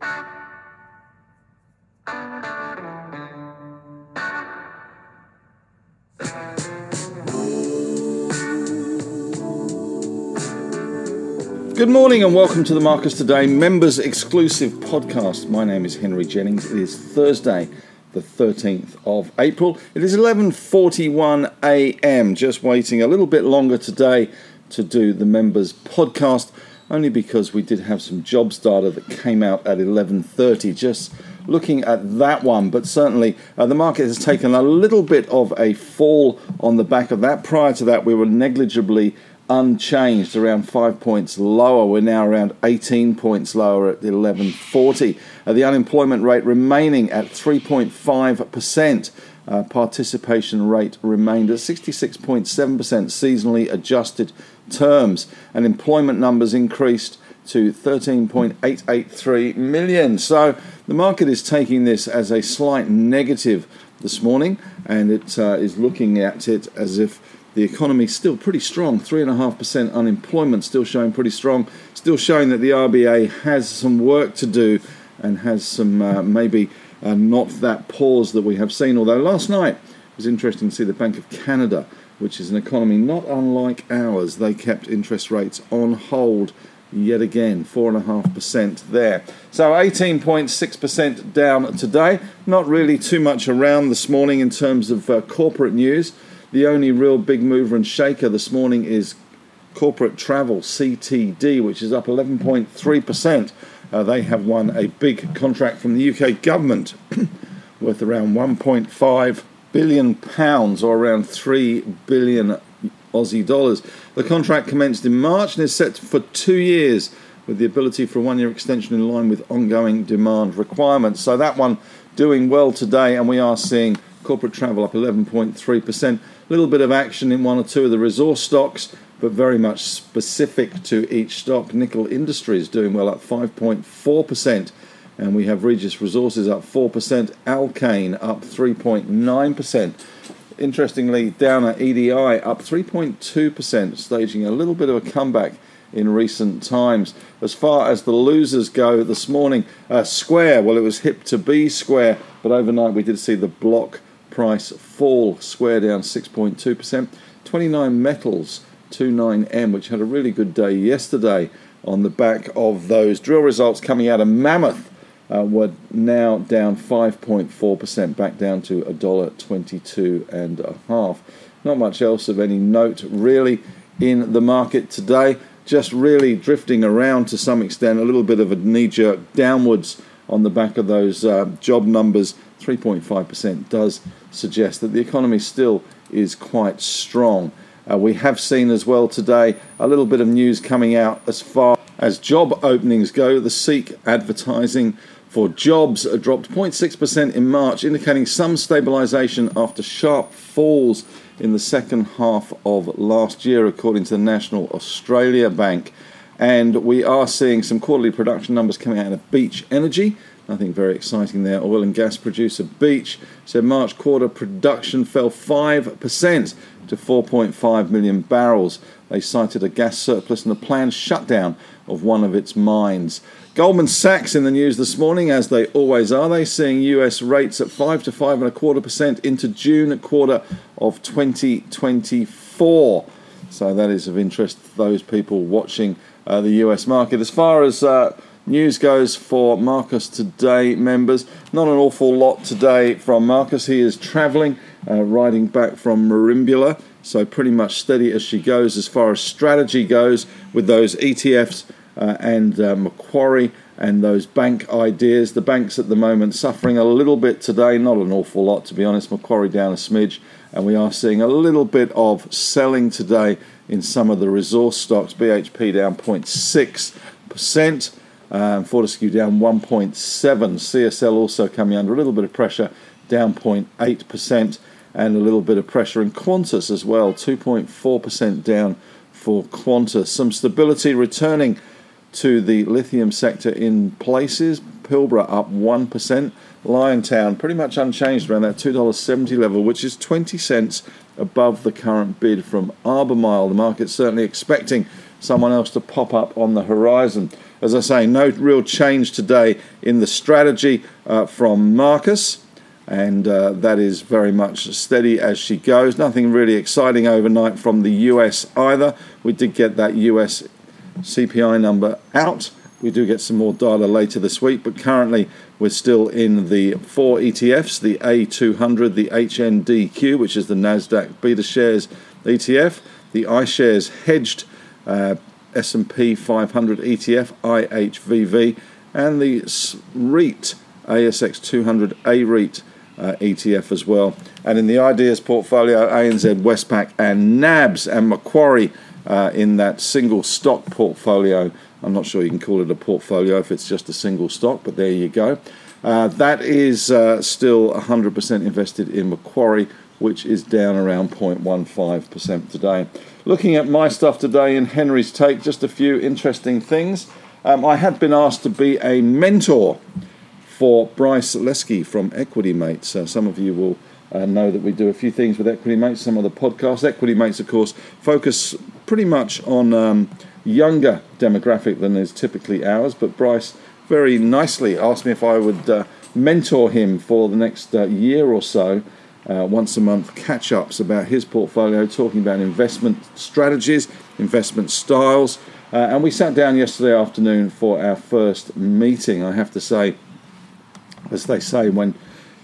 Good morning and welcome to the Marcus Today members exclusive podcast. My name is Henry Jennings. It is Thursday, the 13th of April. It is 11:41 a.m. Just waiting a little bit longer today to do the members podcast only because we did have some jobs data that came out at 11:30 just looking at that one but certainly uh, the market has taken a little bit of a fall on the back of that prior to that we were negligibly unchanged, around five points lower. We're now around 18 points lower at 1140. Uh, the unemployment rate remaining at 3.5%. Uh, participation rate remained at 66.7% seasonally adjusted terms, and employment numbers increased to 13.883 million. So the market is taking this as a slight negative this morning, and it uh, is looking at it as if the economy is still pretty strong 3.5% unemployment still showing pretty strong still showing that the RBA has some work to do and has some uh, maybe uh, not that pause that we have seen. Although last night it was interesting to see the Bank of Canada which is an economy not unlike ours. They kept interest rates on hold yet again 4.5% there. So 18.6% down today. Not really too much around this morning in terms of uh, corporate news. The only real big mover and shaker this morning is corporate travel, CTD, which is up 11.3%. Uh, they have won a big contract from the UK government worth around 1.5 billion pounds or around 3 billion Aussie dollars. The contract commenced in March and is set for two years with the ability for a one year extension in line with ongoing demand requirements. So that one doing well today, and we are seeing corporate travel up 11.3%. A little bit of action in one or two of the resource stocks, but very much specific to each stock. Nickel Industries doing well, up 5.4%. And we have Regis Resources up 4%, Alkane up 3.9%. Interestingly, Downer EDI up 3.2%, staging a little bit of a comeback in recent times. As far as the losers go this morning, uh, Square, well, it was hip to be Square, but overnight we did see the block price fall, Square down 6.2%. 29 Metals 29M, which had a really good day yesterday on the back of those drill results coming out of Mammoth, uh, were now down 5.4%, back down to $1.22 and a half. Not much else of any note really in the market today. Just really drifting around to some extent, a little bit of a knee jerk downwards on the back of those uh, job numbers 3.5% does suggest that the economy still is quite strong. Uh, we have seen as well today a little bit of news coming out as far as job openings go. The Seek advertising for jobs dropped 0.6% in March, indicating some stabilisation after sharp falls in the second half of last year, according to the National Australia Bank. And we are seeing some quarterly production numbers coming out of Beach Energy. Nothing very exciting there. Oil and gas producer Beach said March quarter production fell 5% to 4.5 million barrels. They cited a gas surplus and a planned shutdown of one of its mines. Goldman Sachs in the news this morning, as they always are. They seeing US rates at five to five and a quarter percent into June quarter of 2024. So that is of interest to those people watching uh, the US market. As far as uh, News goes for Marcus Today members. Not an awful lot today from Marcus. He is travelling, uh, riding back from Merimbula. so pretty much steady as she goes as far as strategy goes with those ETFs uh, and uh, Macquarie and those bank ideas. The banks at the moment suffering a little bit today, not an awful lot to be honest. Macquarie down a smidge, and we are seeing a little bit of selling today in some of the resource stocks. BHP down 0.6 percent. Um, Fortescue down 1.7. CSL also coming under a little bit of pressure, down 0.8%, and a little bit of pressure in Qantas as well, 2.4% down for Qantas. Some stability returning to the lithium sector in places. Pilbara up 1%. Liontown pretty much unchanged around that $2.70 level, which is 20 cents above the current bid from Albemarle. The market's certainly expecting someone else to pop up on the horizon. As I say, no real change today in the strategy uh, from Marcus, and uh, that is very much steady as she goes. Nothing really exciting overnight from the US either. We did get that US CPI number out. We do get some more data later this week, but currently we're still in the four ETFs the A200, the HNDQ, which is the NASDAQ Beta Shares ETF, the iShares Hedged uh, S&P 500 ETF, IHVV, and the REIT, ASX 200 A REIT uh, ETF as well. And in the ideas portfolio, ANZ, Westpac, and NABS and Macquarie uh, in that single stock portfolio. I'm not sure you can call it a portfolio if it's just a single stock, but there you go. Uh, that is uh, still 100% invested in Macquarie, which is down around 0.15% today. Looking at my stuff today in Henry's Take, just a few interesting things. Um, I had been asked to be a mentor for Bryce Leske from Equity Mates. Uh, some of you will uh, know that we do a few things with Equity Mates, some of the podcasts. Equity Mates, of course, focus pretty much on um, younger demographic than is typically ours, but Bryce very nicely asked me if I would uh, mentor him for the next uh, year or so. Uh, once a month catch ups about his portfolio, talking about investment strategies, investment styles. Uh, and we sat down yesterday afternoon for our first meeting. I have to say, as they say, when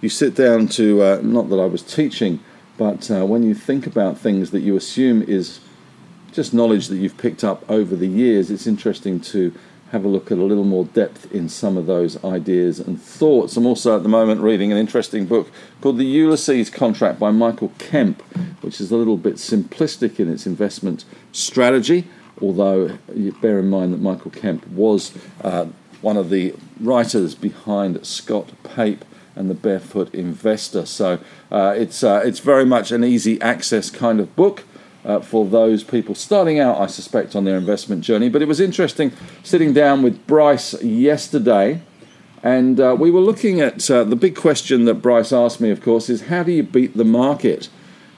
you sit down to, uh, not that I was teaching, but uh, when you think about things that you assume is just knowledge that you've picked up over the years, it's interesting to have a look at a little more depth in some of those ideas and thoughts. I'm also at the moment reading an interesting book called The Ulysses Contract by Michael Kemp, which is a little bit simplistic in its investment strategy, although bear in mind that Michael Kemp was uh, one of the writers behind Scott Pape and the Barefoot Investor. So uh, it's, uh, it's very much an easy access kind of book uh, for those people starting out, I suspect, on their investment journey. But it was interesting sitting down with Bryce yesterday, and uh, we were looking at uh, the big question that Bryce asked me, of course, is how do you beat the market?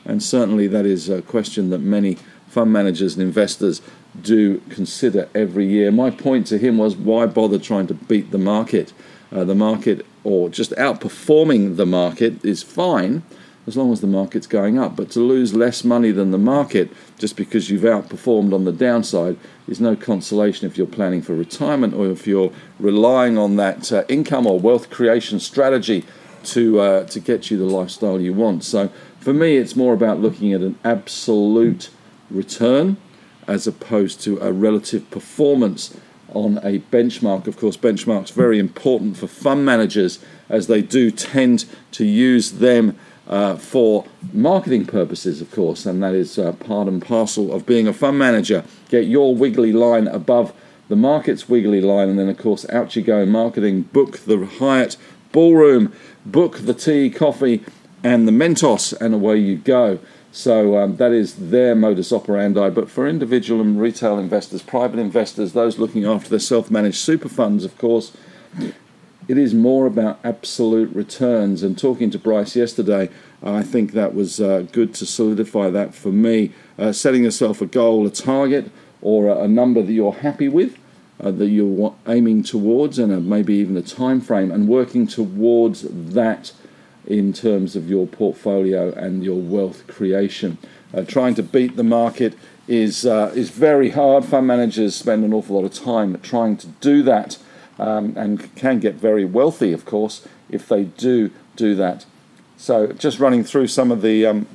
And certainly that is a question that many fund managers and investors do consider every year. My point to him was why bother trying to beat the market? Uh, the market, or just outperforming the market, is fine as long as the market's going up. But to lose less money than the market just because you've outperformed on the downside is no consolation if you're planning for retirement or if you're relying on that uh, income or wealth creation strategy to uh, to get you the lifestyle you want. So for me, it's more about looking at an absolute return as opposed to a relative performance on a benchmark. Of course, benchmarks very important for fund managers as they do tend to use them uh, for marketing purposes, of course, and that is uh, part and parcel of being a fund manager. Get your wiggly line above the market's wiggly line, and then, of course, out you go in marketing. Book the Hyatt Ballroom, book the tea, coffee, and the Mentos, and away you go. So um, that is their modus operandi. But for individual and retail investors, private investors, those looking after their self managed super funds, of course, it is more about absolute returns. And talking to Bryce yesterday, I think that was uh, good to solidify that for me. Uh, setting yourself a goal, a target, or a, number that you're happy with, uh, that you're aiming towards, and a, maybe even a time frame, and working towards that in terms of your portfolio and your wealth creation. Uh, trying to beat the market is uh, is very hard. Fund managers spend an awful lot of time trying to do that um, and can get very wealthy, of course, if they do do that. So, just running through some of the um,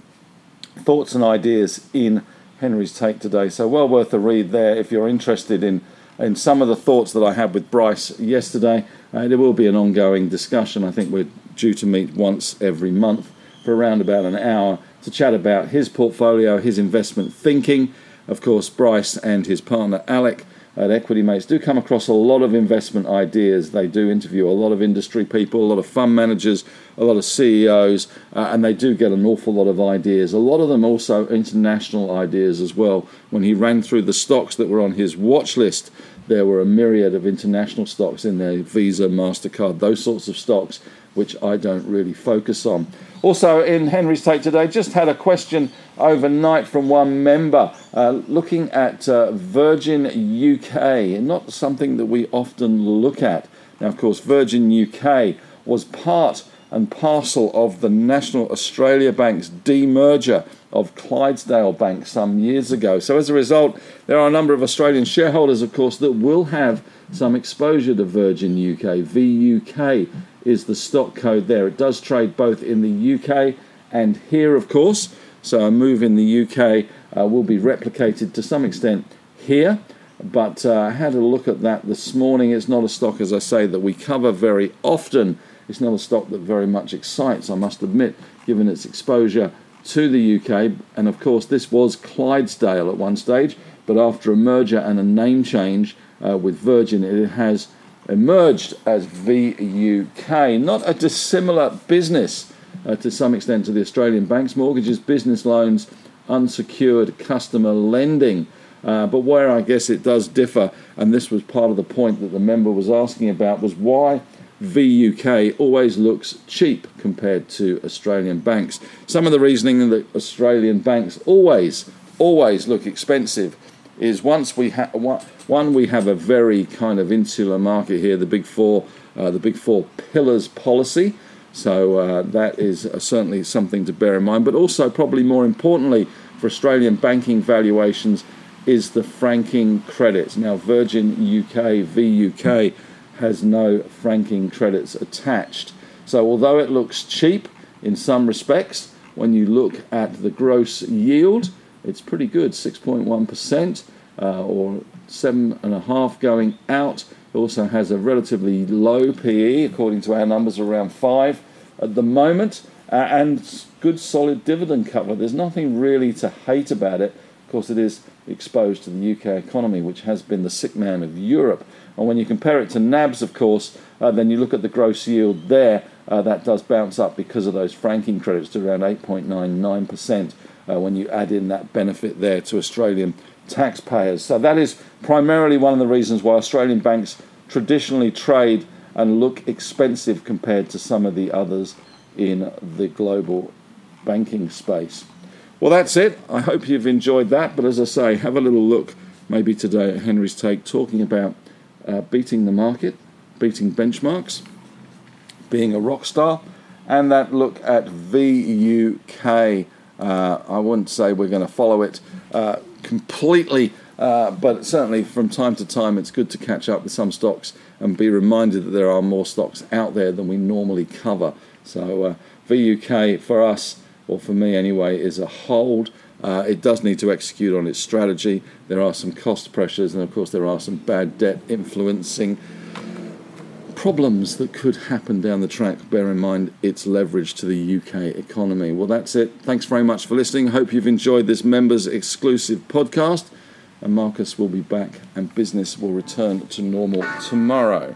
thoughts and ideas in Henry's take today. So, well worth a read there if you're interested in, in some of the thoughts that I had with Bryce yesterday. Uh, there will be an ongoing discussion. I think we're due to meet once every month for around about an hour to chat about his portfolio, his investment thinking. Of course, Bryce and his partner Alec at Equity Mates do come across a lot of investment ideas. They do interview a lot of industry people, a lot of fund managers, a lot of CEOs, uh, and they do get an awful lot of ideas. A lot of them also international ideas as well. When he ran through the stocks that were on his watch list, there were a myriad of international stocks in there Visa, MasterCard, those sorts of stocks, which I don't really focus on. Also, in Henry's Take today, just had a question overnight from one member uh, looking at uh, Virgin UK, not something that we often look at. Now, of course, Virgin UK was part and parcel of the National Australia Bank's demerger of Clydesdale Bank some years ago. So, as a result, there are a number of Australian shareholders, of course, that will have some exposure to Virgin UK. VUK is the stock code there. It does trade both in the UK and here, of course. So a move in the UK uh, will be replicated to some extent here. But uh, I had a look at that this morning. It's not a stock, as I say, that we cover very often. It's not a stock that very much excites, I must admit, given its exposure to the UK. And of course, this was Clydesdale at one stage, but after a merger and a name change uh, with Virgin, it has emerged as VUK, not a dissimilar business uh, to some extent to the Australian banks, mortgages, business loans, unsecured customer lending. Uh, but where I guess it does differ, and this was part of the point that the member was asking about, was why VUK always looks cheap compared to Australian banks. Some of the reasoning that Australian banks always, always look expensive is once we have one, we have a very kind of insular market here, the big four, uh, the big four pillars policy. So uh, that is uh, certainly something to bear in mind. But also, probably more importantly, for Australian banking valuations, is the franking credits. Now, Virgin UK VUK has no franking credits attached. So, although it looks cheap in some respects, when you look at the gross yield, it's pretty good 6.1% uh, or seven and a half going out. It also has a relatively low PE, according to our numbers, around five at the moment, uh, and good solid dividend cover. There's nothing really to hate about it. Of course, it is exposed to the UK economy, which has been the sick man of Europe. And when you compare it to NABs, of course, uh, then you look at the gross yield there, uh, that does bounce up because of those franking credits to around 8.99% uh, when you add in that benefit there to Australian taxpayers. So that is primarily one of the reasons why Australian banks traditionally trade and look expensive compared to some of the others in the global banking space. Well, that's it. I hope you've enjoyed that. But as I say, have a little look maybe today at Henry's Take talking about uh, beating the market, beating benchmarks, being a rock star, and that look at VUK. Uh, I wouldn't say we're going to follow it uh, completely, uh, but certainly from time to time it's good to catch up with some stocks and be reminded that there are more stocks out there than we normally cover. So uh, VUK for us, or for me anyway, is a hold. Uh, it does need to execute on its strategy. There are some cost pressures, and of course, there are some bad debt influencing problems that could happen down the track. Bear in mind its leverage to the UK economy. Well, that's it. Thanks very much for listening. Hope you've enjoyed this members exclusive podcast. And Marcus will be back, and business will return to normal tomorrow.